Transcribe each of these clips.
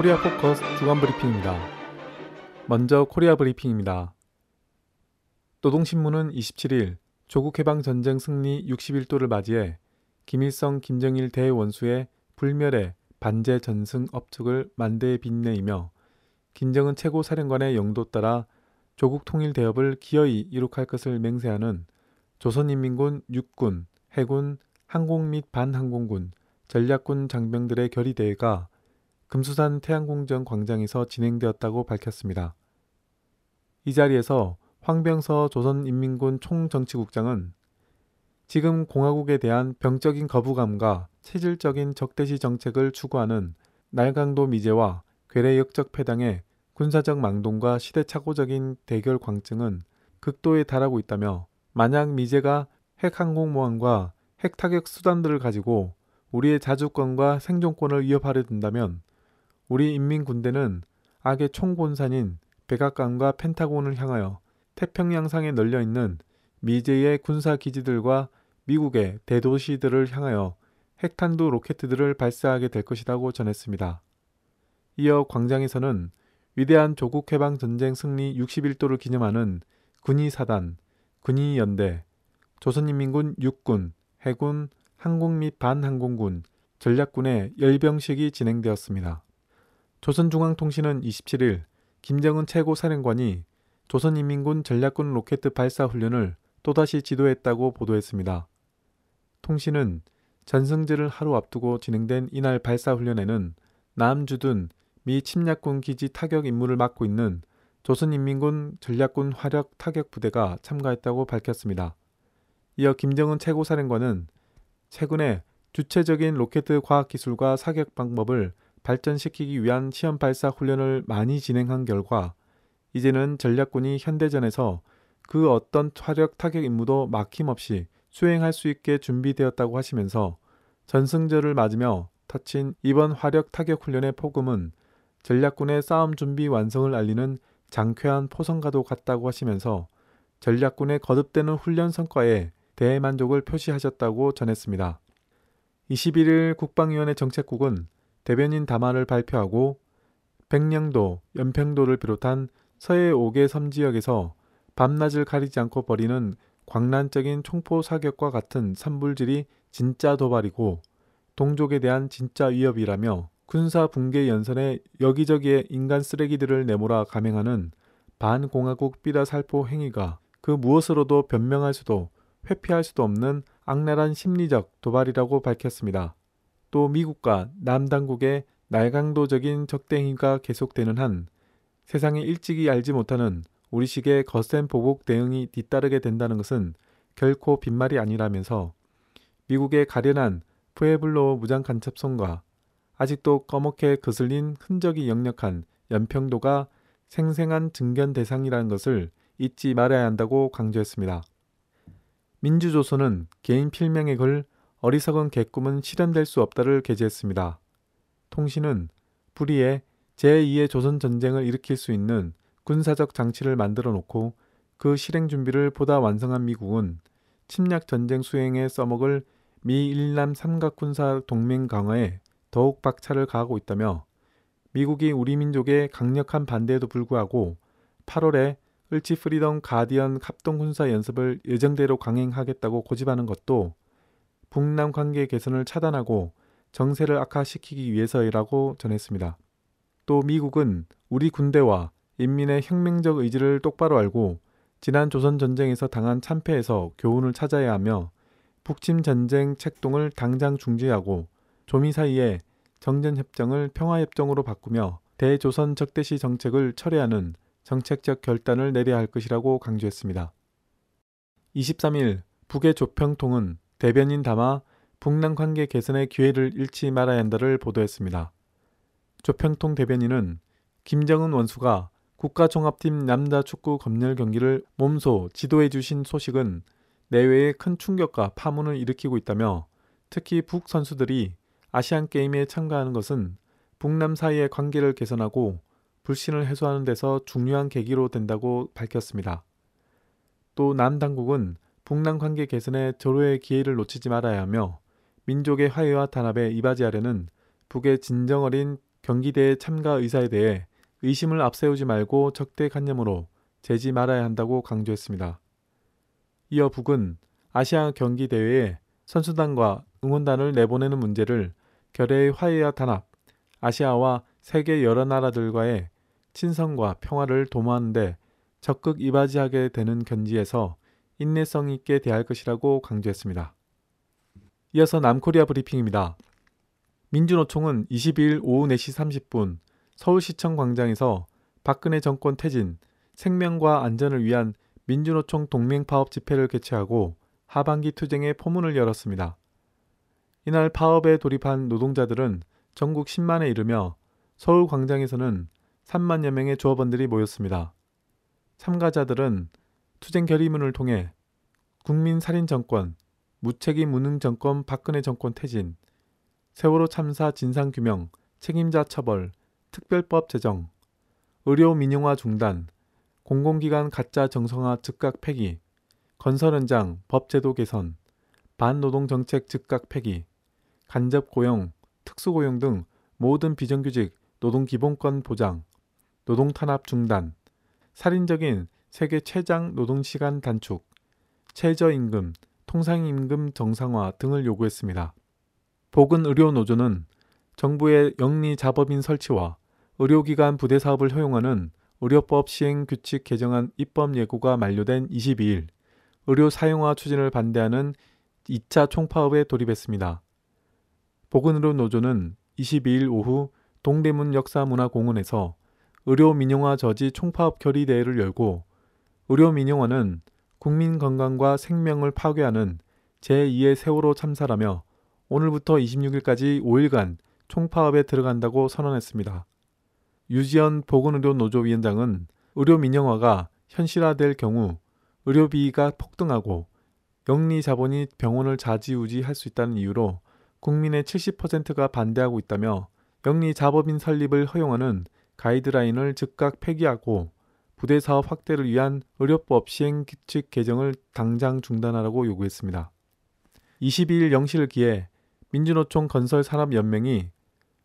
코리아 포커스 주간 브리핑입니다. 먼저 코리아 브리핑입니다. 노동신문은 27일 조국 해방 전쟁 승리 61도를 맞이해 김일성 김정일 대원수의 불멸의 반제 전승 업적을 만대에 빛내이며 김정은 최고 사령관의 영도 따라 조국 통일 대업을 기어이 이룩할 것을 맹세하는 조선인민군 육군, 해군, 항공 및 반항공군, 전략군 장병들의 결의대회가 금수산 태양궁전 광장에서 진행되었다고 밝혔습니다. 이 자리에서 황병서 조선인민군 총정치국장은 지금 공화국에 대한 병적인 거부감과 체질적인 적대시 정책을 추구하는 날강도 미제와 괴뢰 역적 패당의 군사적 망동과 시대착오적인 대결 광증은 극도에 달하고 있다며 만약 미제가 핵항공모함과 핵타격 수단들을 가지고 우리의 자주권과 생존권을 위협하려 든다면 우리 인민군대는 악의 총본산인 백악관과 펜타곤을 향하여 태평양상에 널려 있는 미제의 군사 기지들과 미국의 대도시들을 향하여 핵탄두 로켓들을 발사하게 될 것이라고 전했습니다. 이어 광장에서는 위대한 조국 해방 전쟁 승리 61도를 기념하는 군의사단, 군의연대, 조선인민군 육군, 해군, 항공 및 반항공군, 전략군의 열병식이 진행되었습니다. 조선중앙통신은 27일 김정은 최고 사령관이 조선인민군 전략군 로켓 발사 훈련을 또다시 지도했다고 보도했습니다. 통신은 전승절을 하루 앞두고 진행된 이날 발사 훈련에는 남주둔 미 침략군 기지 타격 임무를 맡고 있는 조선인민군 전략군 화력 타격 부대가 참가했다고 밝혔습니다. 이어 김정은 최고사령관은 최근에 주체적인 로켓 과학기술과 사격 방법을 발전시키기 위한 시험 발사 훈련을 많이 진행한 결과 이제는 전략군이 현대전에서 그 어떤 화력 타격 임무도 막힘없이 수행할 수 있게 준비되었다고 하시면서 전승절을 맞으며 터친 이번 화력 타격 훈련의 폭음은 전략군의 싸움 준비 완성을 알리는 장쾌한 포성과도 같다고 하시면서 전략군의 거듭되는 훈련 성과에 대만족을 표시하셨다고 전했습니다. 21일 국방위원회 정책국은 대변인 담화를 발표하고 백령도, 연평도를 비롯한 서해 5개 섬 지역에서 밤낮을 가리지 않고 벌이는 광란적인 총포 사격과 같은 산불질이 진짜 도발이고 동족에 대한 진짜 위협이라며 군사 붕괴 연선에 여기저기에 인간 쓰레기들을 내몰아 감행하는 반공화국 삐라 살포 행위가 그 무엇으로도 변명할 수도 회피할 수도 없는 악랄한 심리적 도발이라고 밝혔습니다. 또 미국과 남당국의 날강도적인 적대행위가 계속되는 한 세상에 일찍이 알지 못하는 우리식의 거센 보복 대응이 뒤따르게 된다는 것은 결코 빈말이 아니라면서 미국의 가련한 푸에블로 무장 간첩선과 아직도 꺼멓게 거슬린 흔적이 역력한 연평도가 생생한 증견 대상이라는 것을 잊지 말아야 한다고 강조했습니다. 민주조선은 개인 필명의 글 어리석은 개꿈은 실현될 수 없다를 게재했습니다. 통신은 불의에 제2의 조선전쟁을 일으킬 수 있는 군사적 장치를 만들어 놓고 그 실행 준비를 보다 완성한 미국은 침략 전쟁 수행에 써먹을 미일남 삼각 군사 동맹 강화에 더욱 박차를 가하고 있다며 미국이 우리 민족의 강력한 반대에도 불구하고 8월에 을지 프리덤 가디언 합동 군사 연습을 예정대로 강행하겠다고 고집하는 것도 북남 관계 개선을 차단하고 정세를 악화시키기 위해서이라고 전했습니다. 또 미국은 우리 군대와 인민의 혁명적 의지를 똑바로 알고 지난 조선 전쟁에서 당한 참패에서 교훈을 찾아야 하며 북침 전쟁 책동을 당장 중지하고 조미 사이에 정전 협정을 평화 협정으로 바꾸며 대조선 적대시 정책을 철회하는 정책적 결단을 내려야 할 것이라고 강조했습니다. 23일 북의 조평통은 대변인 담아 북남 관계 개선의 기회를 잃지 말아야 한다를 보도했습니다. 조평통 대변인은 김정은 원수가 국가종합팀 남자 축구 검열 경기를 몸소 지도해 주신 소식은 내외에 큰 충격과 파문을 일으키고 있다며 특히 북 선수들이 아시안 게임에 참가하는 것은 북남 사이의 관계를 개선하고 불신을 해소하는 데서 중요한 계기로 된다고 밝혔습니다. 또 남 당국은 북남 관계 개선에 절호의 기회를 놓치지 말아야 하며 민족의 화해와 단합에 이바지하려는 북의 진정 어린 경기대회 참가 의사에 대해 의심을 앞세우지 말고 적대관념으로 재지 말아야 한다고 강조했습니다. 이어 북은 아시아 경기대회에 선수단과 응원단을 내보내는 문제를 결의의 화해와 단합, 아시아와 세계 여러 나라들과의 친선과 평화를 도모하는데 적극 이바지하게 되는 견지에서 인내성 있게 대할 것이라고 강조했습니다. 이어서 남코리아 브리핑입니다. 민주노총은 22일 오후 4시 30분 서울시청 광장에서 박근혜 정권 퇴진, 생명과 안전을 위한 민주노총 동맹파업 집회를 개최하고 하반기 투쟁의 포문을 열었습니다. 이날 파업에 돌입한 노동자들은 전국 10만에 이르며 서울 광장에서는 3만여 명의 조합원들이 모였습니다. 참가자들은 투쟁 결의문을 통해 국민 살인 정권, 무책임 무능 정권 박근혜 정권 퇴진, 세월호 참사 진상 규명, 책임자 처벌, 특별법 제정, 의료 민영화 중단, 공공기관 가짜 정성화 즉각 폐기, 건설 현장 법 제도 개선, 반노동 정책 즉각 폐기, 간접 고용, 특수 고용 등 모든 비정규직 노동 기본권 보장, 노동 탄압 중단, 살인적인 세계 최장 노동 시간 단축, 최저임금, 통상임금 정상화 등을 요구했습니다. 보건의료노조는 정부의 영리 자법인 설치와 의료기관 부대 사업을 허용하는 의료법 시행 규칙 개정안 입법 예고가 만료된 22일 의료 사용화 추진을 반대하는 2차 총파업에 돌입했습니다. 보건의료 노조는 22일 오후 동대문 역사문화공원에서 의료 민영화 저지 총파업 결의대회를 열고 의료 민영화는 국민 건강과 생명을 파괴하는 제2의 세월호 참사라며 오늘부터 26일까지 5일간 총파업에 들어간다고 선언했습니다. 유지연 보건의료 노조위원장은 의료 민영화가 현실화될 경우 의료비가 폭등하고 영리 자본이 병원을 좌지우지 할 수 있다는 이유로 국민의 70%가 반대하고 있다며 영리 자법인 설립을 허용하는 가이드라인을 즉각 폐기하고 부대 사업 확대를 위한 의료법 시행 규칙 개정을 당장 중단하라고 요구했습니다. 22일 0시를 기해 민주노총 건설산업연맹이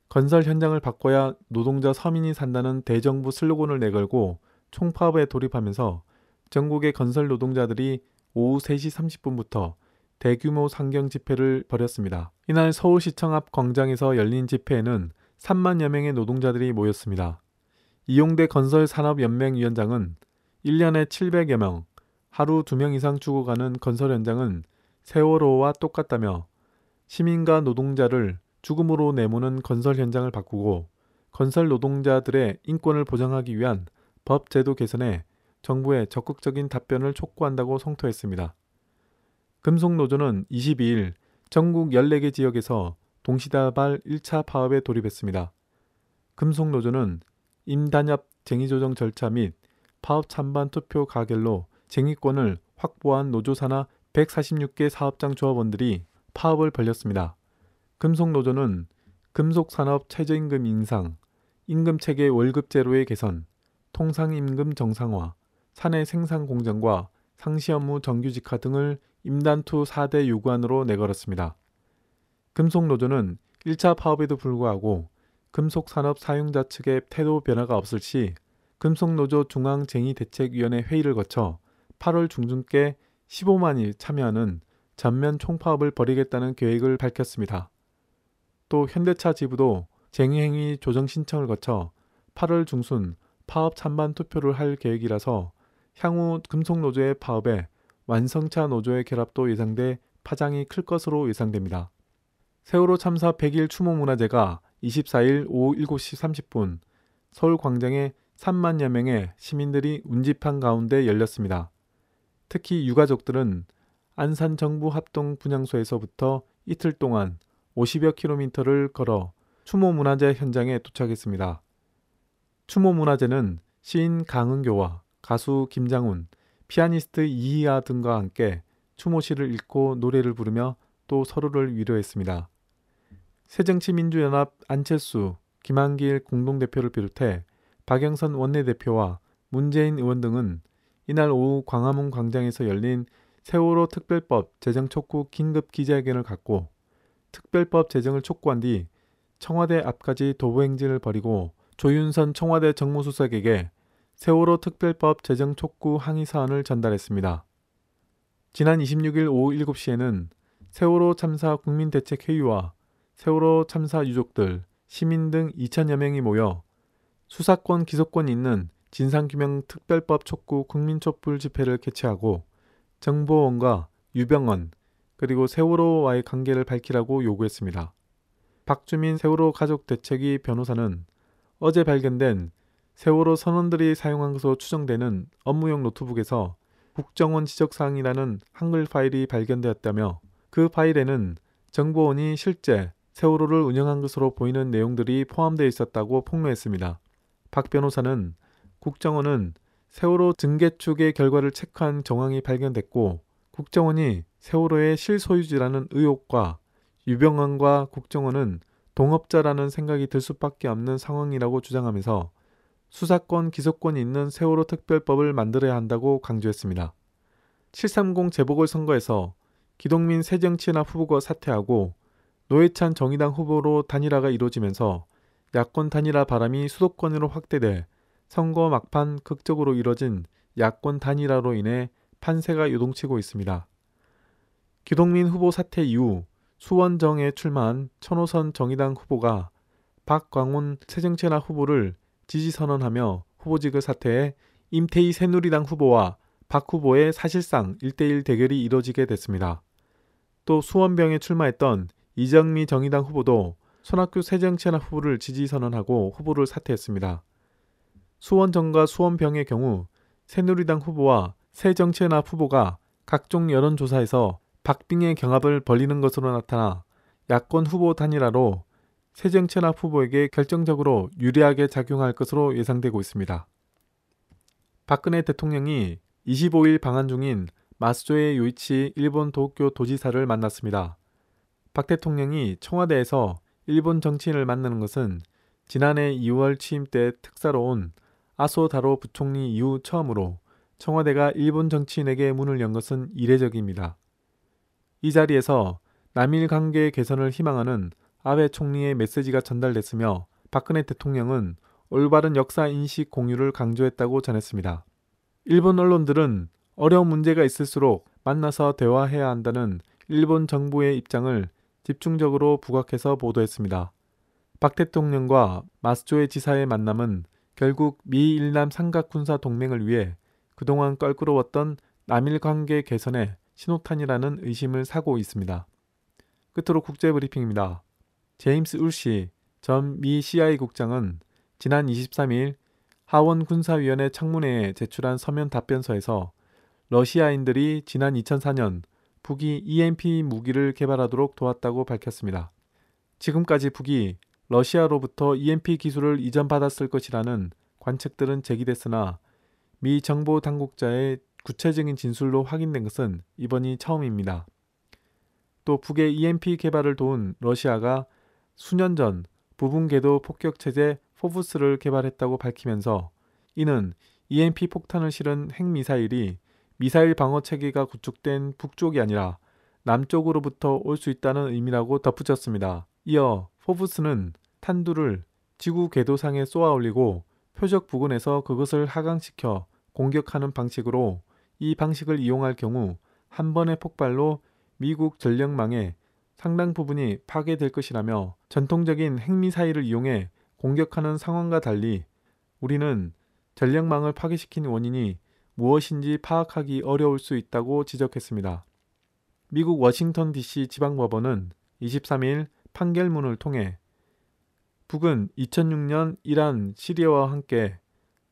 건설 현장을 바꿔야 노동자 서민이 산다는 대정부 슬로건을 내걸고 총파업에 돌입하면서 전국의 건설 노동자들이 오후 3시 30분부터 대규모 상경 집회를 벌였습니다. 이날 서울시청 앞 광장에서 열린 집회에는 3만여 명의 노동자들이 모였습니다. 이용대 건설산업연맹위원장은 1년에 700여 명, 하루 2명 이상 죽어가는 건설 현장은 세월호와 똑같다며 시민과 노동자를 죽음으로 내모는 건설 현장을 바꾸고 건설 노동자들의 인권을 보장하기 위한 법 제도 개선에 정부의 적극적인 답변을 촉구한다고 성토했습니다. 금속노조는 22일 전국 14개 지역에서 동시다발 1차 파업에 돌입했습니다. 금속노조는 임단협 쟁의조정 절차 및 파업 찬반 투표 가결로 쟁의권을 확보한 노조사나 146개 사업장 조합원들이 파업을 벌였습니다. 금속노조는 금속산업 최저임금 인상, 임금체계 월급제로의 개선, 통상임금 정상화, 사내 생산 공정과 상시 업무 정규직화 등을 임단투 4대 요구안으로 내걸었습니다. 금속노조는 1차 파업에도 불구하고 금속산업 사용자 측의 태도 변화가 없을 시 금속노조 중앙쟁의대책위원회 회의를 거쳐 8월 중순께 15만이 참여하는 전면 총파업을 벌이겠다는 계획을 밝혔습니다. 또 현대차 지부도 쟁의행위 조정 신청을 거쳐 8월 중순 파업 찬반 투표를 할 계획이라서 향후 금속노조의 파업에 완성차 노조의 결합도 예상돼 파장이 클 것으로 예상됩니다. 세월호 참사 100일 추모문화제가 24일 오후 7시 30분 서울 광장에 3만여 명의 시민들이 운집한 가운데 열렸습니다. 특히 유가족들은 안산 정부 합동 분향소에서부터 이틀 동안 50여 킬로미터를 걸어 추모 문화제 현장에 도착했습니다. 추모 문화제는 시인 강은교와 가수 김장훈, 피아니스트 이희아 등과 함께 추모시를 읽고 노래를 부르며 또 서로를 위로했습니다. 새정치민주연합 안철수, 김한길 공동대표를 비롯해 박영선 원내대표와 문재인 의원 등은 이날 오후 광화문 광장에서 열린 세월호 특별법 제정 촉구 긴급 기자회견을 갖고 특별법 제정을 촉구한 뒤 청와대 앞까지 도보행진을 벌이고 조윤선 청와대 정무수석에게 세월호 특별법 제정 촉구 항의 사안을 전달했습니다. 지난 26일 오후 7시에는 세월호 참사 국민대책회의와 세월호 참사 유족들, 시민 등 2천여 명이 모여 수사권 기소권 있는 진상규명 특별법 촉구 국민촛불 집회를 개최하고 정보원과 유병원 그리고 세월호와의 관계를 밝히라고 요구했습니다. 박주민 세월호 가족 대책위 변호사는 어제 발견된 세월호 선원들이 사용한 것으로 추정되는 업무용 노트북에서 국정원 지적사항이라는 한글 파일이 발견되었다며 그 파일에는 정보원이 실제 세월호를 운영한 것으로 보이는 내용들이 포함되어 있었다고 폭로했습니다. 박 변호사는 국정원은 세월호 증개축의 결과를 체크한 정황이 발견됐고 국정원이 세월호의 실소유지라는 의혹과 유병헌과 국정원은 동업자라는 생각이 들 수밖에 없는 상황이라고 주장하면서 수사권 기소권이 있는 세월호 특별법을 만들어야 한다고 강조했습니다. 730 재보궐선거에서 기동민 새정치연합 후보가 사퇴하고 노회찬 정의당 후보로 단일화가 이루어지면서 야권 단일화 바람이 수도권으로 확대돼 선거 막판 극적으로 이뤄진 야권 단일화로 인해 판세가 요동치고 있습니다. 기동민 후보 사퇴 이후 수원정에 출마한 천호선 정의당 후보가 박광훈 새정치연합 후보를 지지 선언하며 후보직을 사퇴해 임태희 새누리당 후보와 박 후보의 사실상 1대1 대결이 이뤄지게 됐습니다. 또 수원병에 출마했던 이정미 정의당 후보도 손학규 새정치연합 후보를 지지 선언하고 후보를 사퇴했습니다. 수원정과 수원병의 경우 새누리당 후보와 새정치연합 후보가 각종 여론조사에서 박빙의 경합을 벌이는 것으로 나타나 야권 후보 단일화로 새정치연합 후보에게 결정적으로 유리하게 작용할 것으로 예상되고 있습니다. 박근혜 대통령이 25일 방한 중인 마스조의 요이치 일본 도쿄 도지사를 만났습니다. 박 대통령이 청와대에서 일본 정치인을 만나는 것은 지난해 2월 취임 때 특사로 온 아소 다로 부총리 이후 처음으로 청와대가 일본 정치인에게 문을 연 것은 이례적입니다. 이 자리에서 남일 관계 개선을 희망하는 아베 총리의 메시지가 전달됐으며 박근혜 대통령은 올바른 역사 인식 공유를 강조했다고 전했습니다. 일본 언론들은 어려운 문제가 있을수록 만나서 대화해야 한다는 일본 정부의 입장을 집중적으로 부각해서 보도했습니다. 박 대통령과 마스조의 지사의 만남은 결국 미 일남 삼각군사 동맹을 위해 그동안 껄끄러웠던 남일 관계 개선에 신호탄이라는 의심을 사고 있습니다. 끝으로 국제 브리핑입니다. 제임스 울시 전 미 CIA 국장은 지난 23일 하원 군사위원회 청문회에 제출한 서면 답변서에서 러시아인들이 지난 2004년 북이 EMP 무기를 개발하도록 도왔다고 밝혔습니다. 지금까지 북이 러시아로부터 EMP 기술을 이전받았을 것이라는 관측들은 제기됐으나 미 정보 당국자의 구체적인 진술로 확인된 것은 이번이 처음입니다. 또 북의 EMP 개발을 도운 러시아가 수년 전 부분 궤도 폭격 체제 포브스를 개발했다고 밝히면서 이는 EMP 폭탄을 실은 핵미사일이 미사일 방어 체계가 구축된 북쪽이 아니라 남쪽으로부터 올 수 있다는 의미라고 덧붙였습니다. 이어 포브스는 탄두를 지구 궤도상에 쏘아 올리고 표적 부근에서 그것을 하강시켜 공격하는 방식으로 이 방식을 이용할 경우 한 번의 폭발로 미국 전력망의 상당 부분이 파괴될 것이라며 전통적인 핵미사일을 이용해 공격하는 상황과 달리 우리는 전력망을 파괴시킨 원인이 무엇인지 파악하기 어려울 수 있다고 지적했습니다. 미국 워싱턴 DC 지방법원은 23일 판결문을 통해 북은 2006년 이란, 시리아와 함께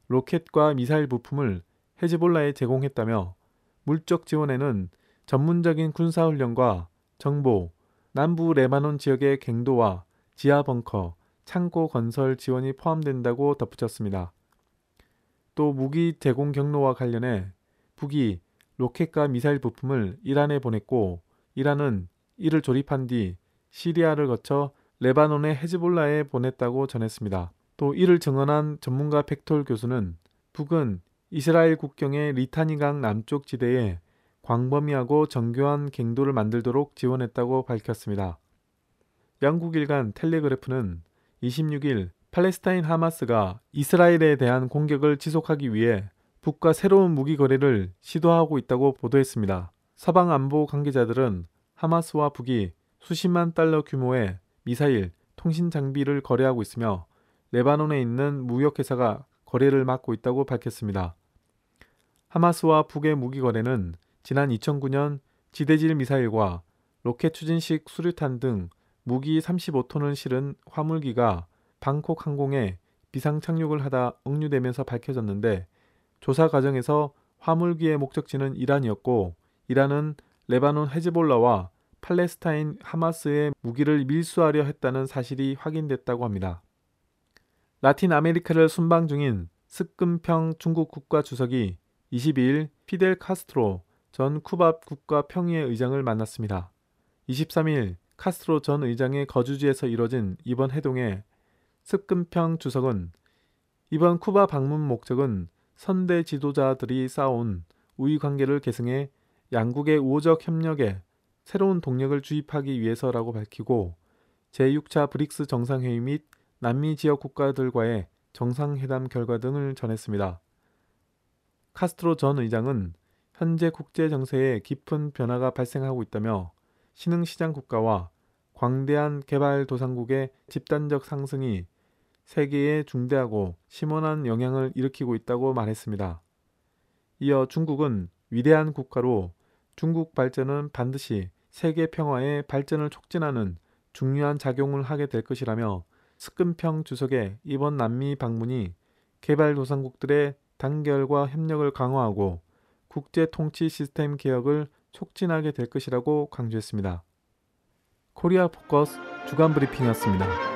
로켓과 미사일 부품을 헤즈볼라에 제공했다며 물적 지원에는 전문적인 군사훈련과 정보, 남부 레바논 지역의 갱도와 지하 벙커, 창고 건설 지원이 포함된다고 덧붙였습니다. 또 무기 제공 경로와 관련해 북이 로켓과 미사일 부품을 이란에 보냈고 이란은 이를 조립한 뒤 시리아를 거쳐 레바논의 헤즈볼라에 보냈다고 전했습니다. 또 이를 증언한 전문가 팩톨 교수는 북은 이스라엘 국경의 리타니강 남쪽 지대에 광범위하고 정교한 갱도를 만들도록 지원했다고 밝혔습니다. 영국 일간 텔레그래프는 26일 팔레스타인 하마스가 이스라엘에 대한 공격을 지속하기 위해 북과 새로운 무기 거래를 시도하고 있다고 보도했습니다. 서방 안보 관계자들은 하마스와 북이 수십만 달러 규모의 미사일, 통신 장비를 거래하고 있으며 레바논에 있는 무역회사가 거래를 맡고 있다고 밝혔습니다. 하마스와 북의 무기 거래는 지난 2009년 지대질 미사일과 로켓 추진식 수류탄 등 무기 35톤을 실은 화물기가 방콕 항공에 비상 착륙을 하다 억류되면서 밝혀졌는데 조사 과정에서 화물기의 목적지는 이란이었고 이란은 레바논 헤즈볼라와 팔레스타인 하마스의 무기를 밀수하려 했다는 사실이 확인됐다고 합니다. 라틴 아메리카를 순방 중인 스끔평 중국 국가 주석이 22일 피델 카스트로 전 쿠바 국가 평의회 의장을 만났습니다. 23일 카스트로 전 의장의 거주지에서 이뤄진 이번 회동에 습근평 주석은 이번 쿠바 방문 목적은 선대 지도자들이 쌓아온 우의 관계를 계승해 양국의 우호적 협력에 새로운 동력을 주입하기 위해서라고 밝히고 제6차 브릭스 정상회의 및 남미 지역 국가들과의 정상회담 결과 등을 전했습니다. 카스트로 전 의장은 현재 국제 정세에 깊은 변화가 발생하고 있다며 신흥시장 국가와 광대한 개발도상국의 집단적 상승이 세계에 중대하고 심원한 영향을 일으키고 있다고 말했습니다. 이어 중국은 위대한 국가로 중국 발전은 반드시 세계 평화의 발전을 촉진하는 중요한 작용을 하게 될 것이라며 스끔평 주석의 이번 남미 방문이 개발도상국들의 단결과 협력을 강화하고 국제 통치 시스템 개혁을 촉진하게 될 것이라고 강조했습니다. 코리아 포커스 주간 브리핑이었습니다.